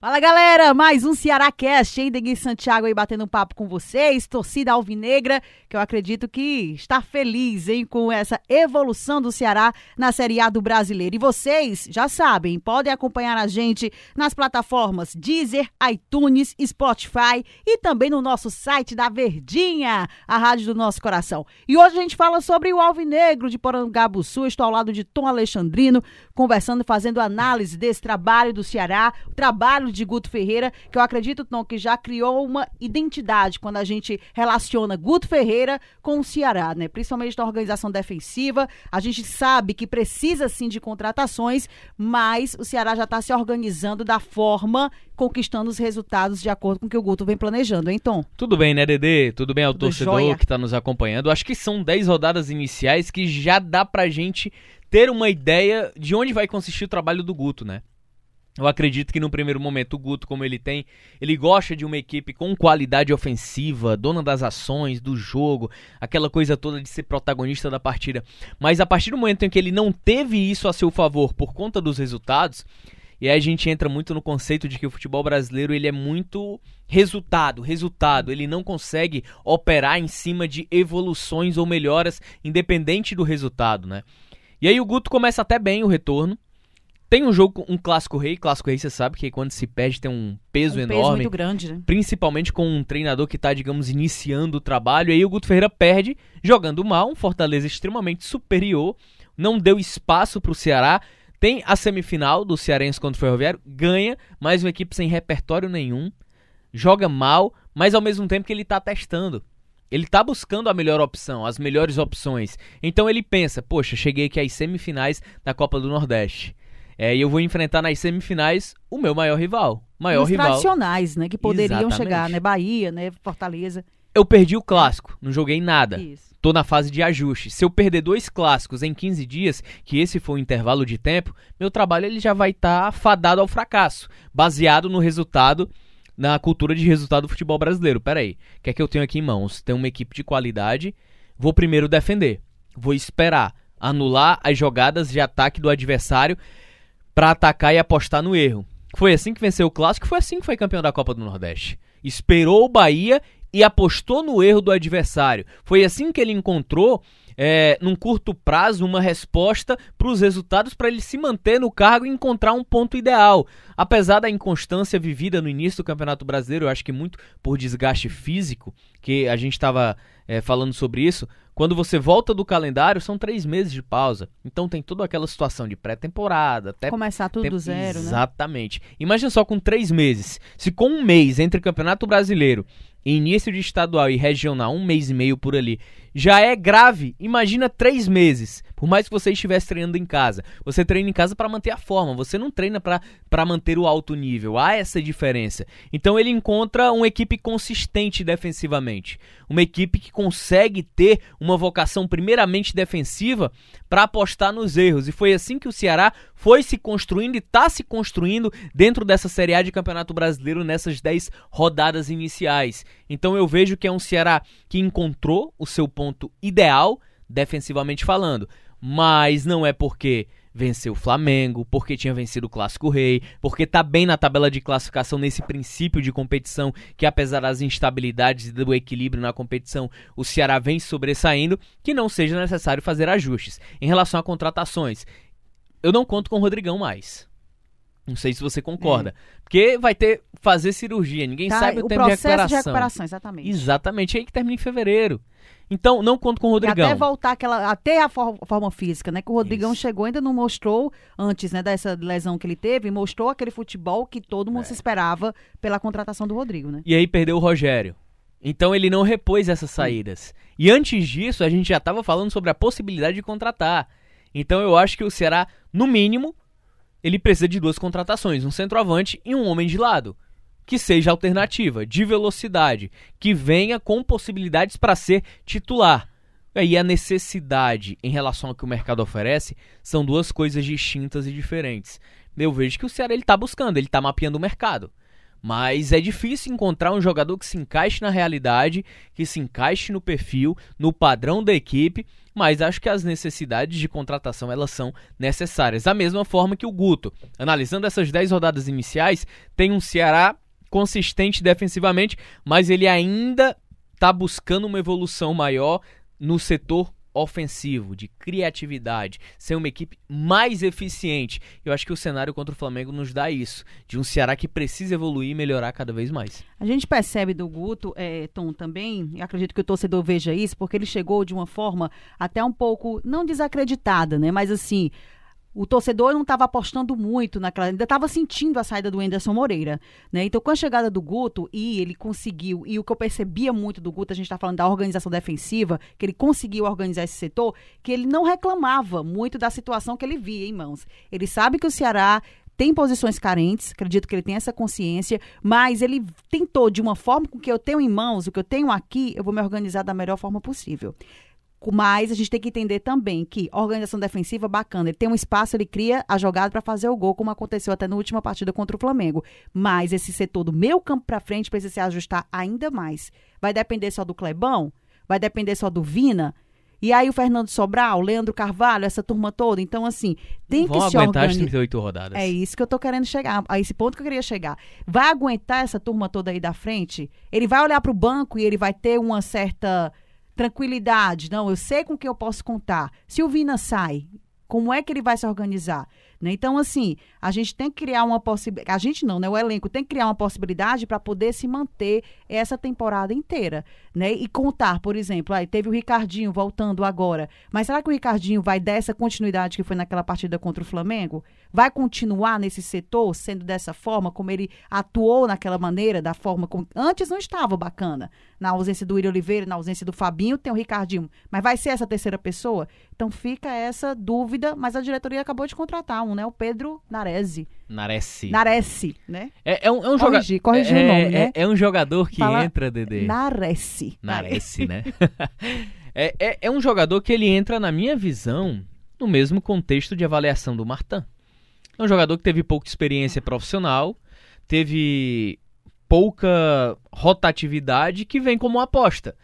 Fala galera, mais um Ceará Cast, hein? Degui Santiago aí batendo um papo com vocês, torcida alvinegra, que eu acredito que está feliz, hein, com essa evolução do Ceará na Série A do Brasileiro. E vocês já sabem, podem acompanhar a gente nas plataformas Deezer, iTunes, Spotify e também no nosso site da Verdinha, a rádio do nosso coração. E hoje a gente fala sobre o alvinegro de Porangabuçu, estou ao lado de Tom Alexandrino, conversando, fazendo análise desse trabalho do Ceará, o trabalho trabalho de Guto Ferreira, que eu acredito, Tom, que já criou uma identidade quando a gente relaciona Guto Ferreira com o Ceará, né? Principalmente na organização defensiva. A gente sabe que precisa sim de contratações, mas o Ceará já está se organizando da forma conquistando os resultados de acordo com o que o Guto vem planejando, hein, Tom? Tudo bem, né, Dedê? Tudo bem ao Tudo torcedor joia. que está nos acompanhando. Acho que são 10 rodadas iniciais que já dá pra gente ter uma ideia de onde vai consistir o trabalho do Guto, né? Eu acredito que no primeiro momento o Guto, como ele tem, ele gosta de uma equipe com qualidade ofensiva, dona das ações, do jogo, aquela coisa toda de ser protagonista da partida. Mas a partir do momento em que ele não teve isso a seu favor por conta dos resultados, e aí a gente entra muito no conceito de que o futebol brasileiro ele é muito resultado, resultado. Ele não consegue operar em cima de evoluções ou melhoras independente do resultado, né? E aí o Guto começa até bem o retorno. Tem um jogo, um clássico rei. Clássico rei, você sabe que quando se perde tem um peso um enorme. Peso muito grande, né? Principalmente com um treinador que está, digamos, iniciando o trabalho. E aí o Guto Ferreira perde, jogando mal, um Fortaleza extremamente superior. Não deu espaço para o Ceará. Tem a semifinal do Cearense contra o Ferroviário, ganha, mas uma equipe sem repertório nenhum. Joga mal, mas ao mesmo tempo que ele está testando. Ele está buscando a melhor opção, as melhores opções. Então ele pensa: poxa, cheguei aqui às semifinais da Copa do Nordeste. É, e eu vou enfrentar nas semifinais o meu maior rival. Maior Os rival. tradicionais, né? Que poderiam Exatamente. chegar, né? Bahia, né? Fortaleza. Eu perdi o clássico, não joguei nada. Isso. Tô na fase de ajuste. Se eu perder dois clássicos em 15 dias, que esse for o intervalo de tempo, meu trabalho ele já vai estar tá fadado ao fracasso, baseado no resultado na cultura de resultado do futebol brasileiro. Pera aí, o que é que eu tenho aqui em mãos? Tenho uma equipe de qualidade, vou primeiro defender, vou esperar anular as jogadas de ataque do adversário para atacar e apostar no erro. Foi assim que venceu o clássico, foi assim que foi campeão da Copa do Nordeste. Esperou o Bahia e apostou no erro do adversário. Foi assim que ele encontrou, é, num curto prazo, uma resposta para os resultados para ele se manter no cargo e encontrar um ponto ideal. Apesar da inconstância vivida no início do Campeonato Brasileiro, eu acho que muito por desgaste físico, que a gente estava é, falando sobre isso, quando você volta do calendário, são três meses de pausa. Então tem toda aquela situação de pré-temporada. até Começar tudo do zero, Exatamente. né? Exatamente. Imagina só com três meses. Se com um mês entre Campeonato Brasileiro início de estadual e regional, um mês e meio por ali, já é grave. Imagina três meses. Por mais que você estivesse treinando em casa. Você treina em casa para manter a forma, você não treina para manter o alto nível. Há essa diferença. Então ele encontra uma equipe consistente defensivamente. Uma equipe que consegue ter uma vocação primeiramente defensiva para apostar nos erros. E foi assim que o Ceará foi se construindo e está se construindo dentro dessa Série A de Campeonato Brasileiro nessas 10 rodadas iniciais. Então eu vejo que é um Ceará que encontrou o seu ponto ideal, defensivamente falando. Mas não é porque venceu o Flamengo, porque tinha vencido o Clássico Rei, porque tá bem na tabela de classificação nesse princípio de competição que apesar das instabilidades e do equilíbrio na competição, o Ceará vem sobressaindo, que não seja necessário fazer ajustes. Em relação a contratações, eu não conto com o Rodrigão mais. Não sei se você concorda. É. Porque vai ter fazer cirurgia, ninguém tá, sabe o, o tempo de recuperação. de recuperação, exatamente. Exatamente, é aí que termina em fevereiro. Então, não conto com o Rodrigão. E até voltar aquela, até a for, forma física, né? Que o Rodrigão Isso. chegou ainda não mostrou, antes né, dessa lesão que ele teve, mostrou aquele futebol que todo mundo é. se esperava pela contratação do Rodrigo, né? E aí perdeu o Rogério. Então ele não repôs essas saídas. E antes disso, a gente já estava falando sobre a possibilidade de contratar. Então eu acho que o Ceará, no mínimo, ele precisa de duas contratações, um centroavante e um homem de lado que seja alternativa, de velocidade, que venha com possibilidades para ser titular. E a necessidade em relação ao que o mercado oferece são duas coisas distintas e diferentes. Eu vejo que o Ceará está buscando, ele está mapeando o mercado. Mas é difícil encontrar um jogador que se encaixe na realidade, que se encaixe no perfil, no padrão da equipe, mas acho que as necessidades de contratação elas são necessárias. Da mesma forma que o Guto, analisando essas 10 rodadas iniciais, tem um Ceará consistente defensivamente, mas ele ainda está buscando uma evolução maior no setor ofensivo, de criatividade, ser uma equipe mais eficiente. Eu acho que o cenário contra o Flamengo nos dá isso, de um Ceará que precisa evoluir e melhorar cada vez mais. A gente percebe do Guto, é, Tom, também, acredito que o torcedor veja isso, porque ele chegou de uma forma até um pouco, não desacreditada, né? Mas assim, o torcedor não estava apostando muito naquela. Ainda estava sentindo a saída do Anderson Moreira. Né? Então, com a chegada do Guto, e ele conseguiu, e o que eu percebia muito do Guto, a gente está falando da organização defensiva, que ele conseguiu organizar esse setor, que ele não reclamava muito da situação que ele via em mãos. Ele sabe que o Ceará tem posições carentes, acredito que ele tem essa consciência, mas ele tentou, de uma forma com que eu tenho em mãos, o que eu tenho aqui, eu vou me organizar da melhor forma possível. Mas a gente tem que entender também que organização defensiva bacana, ele tem um espaço, ele cria a jogada para fazer o gol, como aconteceu até na última partida contra o Flamengo. Mas esse setor do meu campo para frente precisa se ajustar ainda mais. Vai depender só do Clebão? Vai depender só do Vina? E aí o Fernando Sobral, o Leandro Carvalho, essa turma toda. Então, assim, tem Vão que se aguentar organizar. as 38 rodadas. É isso que eu tô querendo chegar, a esse ponto que eu queria chegar. Vai aguentar essa turma toda aí da frente? Ele vai olhar para o banco e ele vai ter uma certa tranquilidade. Não, eu sei com quem eu posso contar. Se o Vina sai, como é que ele vai se organizar? Né? Então, assim, a gente tem que criar uma possibilidade. A gente não, né? O elenco tem que criar uma possibilidade para poder se manter essa temporada inteira. Né? E contar, por exemplo, aí teve o Ricardinho voltando agora. Mas será que o Ricardinho vai dar essa continuidade que foi naquela partida contra o Flamengo? Vai continuar nesse setor, sendo dessa forma, como ele atuou naquela maneira, da forma como. Antes não estava bacana. Na ausência do William Oliveira, na ausência do Fabinho, tem o Ricardinho. Mas vai ser essa terceira pessoa? Então fica essa dúvida, mas a diretoria acabou de contratar um, né? O Pedro Narese. Narece. Narece, né? É, é um, é um jogador. Corrigi, corrigi é, o nome, é- né? é um jogador que Fala entra, Dedê. Narece. Narece, né? é, é, é um jogador que ele entra, na minha visão, no mesmo contexto de avaliação do Martin. É um jogador que teve pouca experiência profissional, teve pouca rotatividade, que vem como aposta.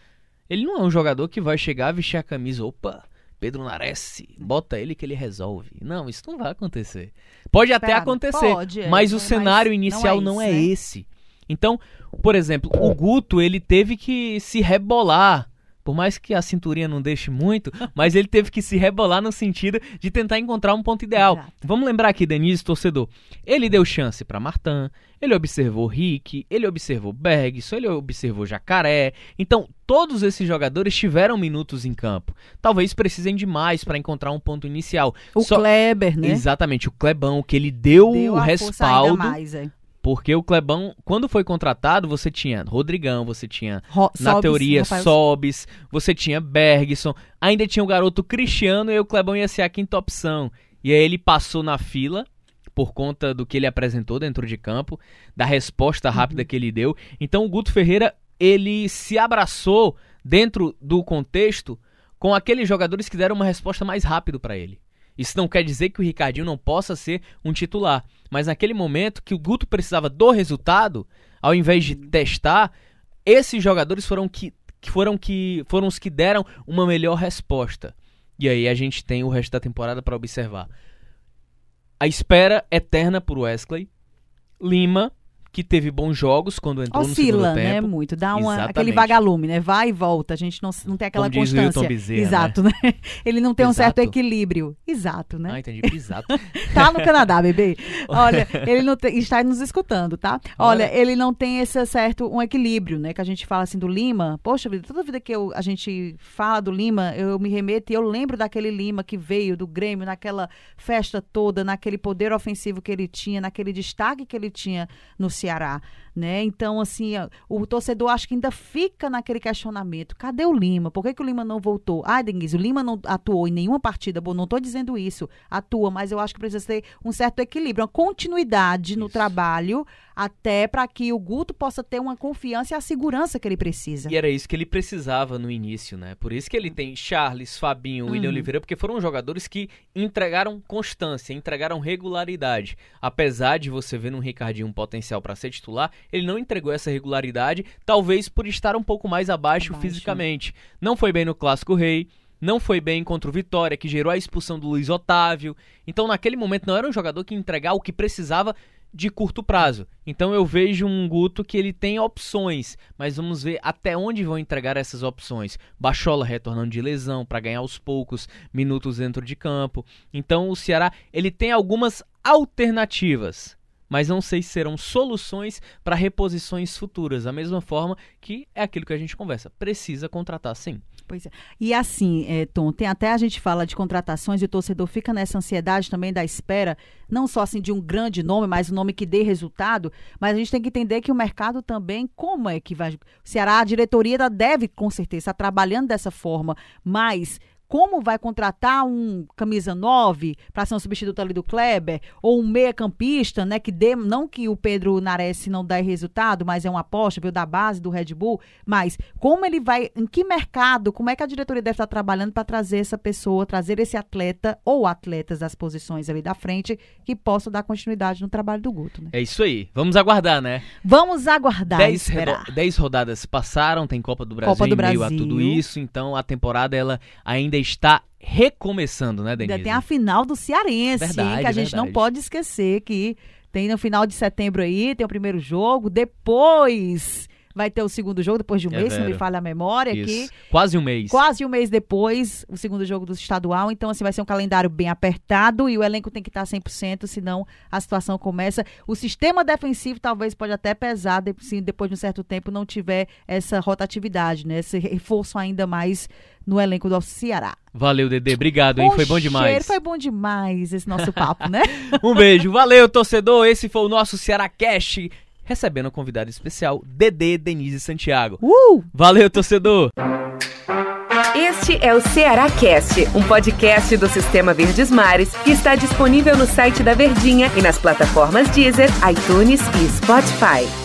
Ele não é um jogador que vai chegar, vestir a camisa, opa, Pedro Nares, bota ele que ele resolve. Não, isso não vai acontecer. Pode até acontecer, Pode, é, mas o mas cenário não é inicial isso, não é, né? esse. Então, por exemplo, o Guto, ele teve que se rebolar. Por mais que a cinturinha não deixe muito, mas ele teve que se rebolar no sentido de tentar encontrar um ponto ideal. Exato. Vamos lembrar aqui, Denise, torcedor. Ele deu chance para Martin, ele observou Rick, ele observou Bergson, ele observou Jacaré. Então, todos esses jogadores tiveram minutos em campo. Talvez precisem de mais para encontrar um ponto inicial. O Só- Kleber, né? Exatamente, o Clebão, que ele deu, Deu o respaldo. mais, é. Porque o Clebão, quando foi contratado, você tinha Rodrigão, você tinha, Ro- na Sobis, teoria, Rafael- Sobis, você tinha Bergson, ainda tinha o garoto Cristiano e o Clebão ia ser a quinta opção. E aí ele passou na fila, por conta do que ele apresentou dentro de campo, da resposta rápida Uhum. que ele deu. Então o Guto Ferreira, ele se abraçou dentro do contexto com aqueles jogadores que deram uma resposta mais rápido para ele. Isso não quer dizer que o Ricardinho não possa ser um titular, mas naquele momento que o Guto precisava do resultado, ao invés de testar, esses jogadores foram que, que foram que foram os que deram uma melhor resposta. E aí a gente tem o resto da temporada para observar. A espera eterna por Wesley, Lima, que teve bons jogos quando entrou no Oscila, segundo né? tempo. Muito. Dá uma, Exatamente. aquele vagalume, né? Vai e volta. A gente não, não tem aquela Como diz o constância. Hilton Bezerra, Exato, né? Ele não tem um certo Exato. equilíbrio. Exato, né? Ah, entendi. Exato. Tá no Canadá, bebê. Olha, ele não tem, está nos escutando, tá? Olha, Olha. ele não tem esse certo um equilíbrio, né? Que a gente fala assim do Lima. Poxa vida, toda vida que eu, a gente fala do Lima, eu me remeto e eu lembro daquele Lima que veio do Grêmio naquela festa toda, naquele poder ofensivo que ele tinha, naquele destaque que ele tinha no Ceará, né? Então, assim, o torcedor acho que ainda fica naquele questionamento. Cadê o Lima? Por que, que o Lima não voltou? Ah, Denise, o Lima não atuou em nenhuma partida. Bom, não estou dizendo isso. Atua, mas eu acho que precisa ter um certo equilíbrio, uma continuidade no Isso. trabalho, até para que o Guto possa ter uma confiança e a segurança que ele precisa. E era isso que ele precisava no início, né? Por isso que ele tem Charles, Fabinho, William Uhum. Oliveira, porque foram jogadores que entregaram constância, entregaram regularidade. Apesar de você ver no Ricardinho um potencial para para ser titular, ele não entregou essa regularidade, talvez por estar um pouco mais abaixo, abaixo. fisicamente. Não foi bem no Clássico Rei, não foi bem contra o Vitória, que gerou a expulsão do Luiz Otávio. Então, naquele momento, não era um jogador que entregar o que precisava de curto prazo. Então eu vejo um Guto que ele tem opções, mas vamos ver até onde vão entregar essas opções. Bachola retornando de lesão para ganhar aos poucos minutos dentro de campo. Então o Ceará ele tem algumas alternativas mas não sei se serão soluções para reposições futuras. Da mesma forma que é aquilo que a gente conversa, precisa contratar sim. Pois é. E assim, é, Tom, tem até a gente fala de contratações e o torcedor fica nessa ansiedade também da espera, não só assim de um grande nome, mas um nome que dê resultado, mas a gente tem que entender que o mercado também, como é que vai. Ceará, a diretoria deve, com certeza, estar trabalhando dessa forma, mas como vai contratar um camisa 9 para ser um substituto ali do Kleber, ou um meia-campista, né? Que dê, não que o Pedro Nares não dê resultado, mas é uma aposta, viu, da base do Red Bull. Mas como ele vai, em que mercado, como é que a diretoria deve estar trabalhando para trazer essa pessoa, trazer esse atleta ou atletas das posições ali da frente que possam dar continuidade no trabalho do Guto, né? É isso aí. Vamos aguardar, né? Vamos aguardar. Dez, dez rodadas passaram, tem Copa do Brasil Copa do em meio Brasil. a tudo isso, então a temporada ela ainda está recomeçando, né, Denise? Ainda tem a final do Cearense, verdade, hein, que a gente verdade. não pode esquecer que tem no final de setembro aí, tem o primeiro jogo, depois vai ter o segundo jogo depois de um é mês, se não me falha a memória aqui. Quase um mês. Quase um mês depois, o segundo jogo do estadual. Então, assim, vai ser um calendário bem apertado e o elenco tem que estar 100%, senão a situação começa. O sistema defensivo talvez pode até pesar se depois de um certo tempo não tiver essa rotatividade, né? Esse reforço ainda mais no elenco do Ceará. Valeu, Dedê. Obrigado, hein? foi bom demais. Cheiro, foi bom demais esse nosso papo, né? um beijo. Valeu, torcedor. Esse foi o nosso Ceará Cash recebendo um convidado especial, Dedê Denise Santiago. Uh! Valeu, torcedor! Este é o Ceará Cast, um podcast do Sistema Verdes Mares que está disponível no site da Verdinha e nas plataformas Deezer, iTunes e Spotify.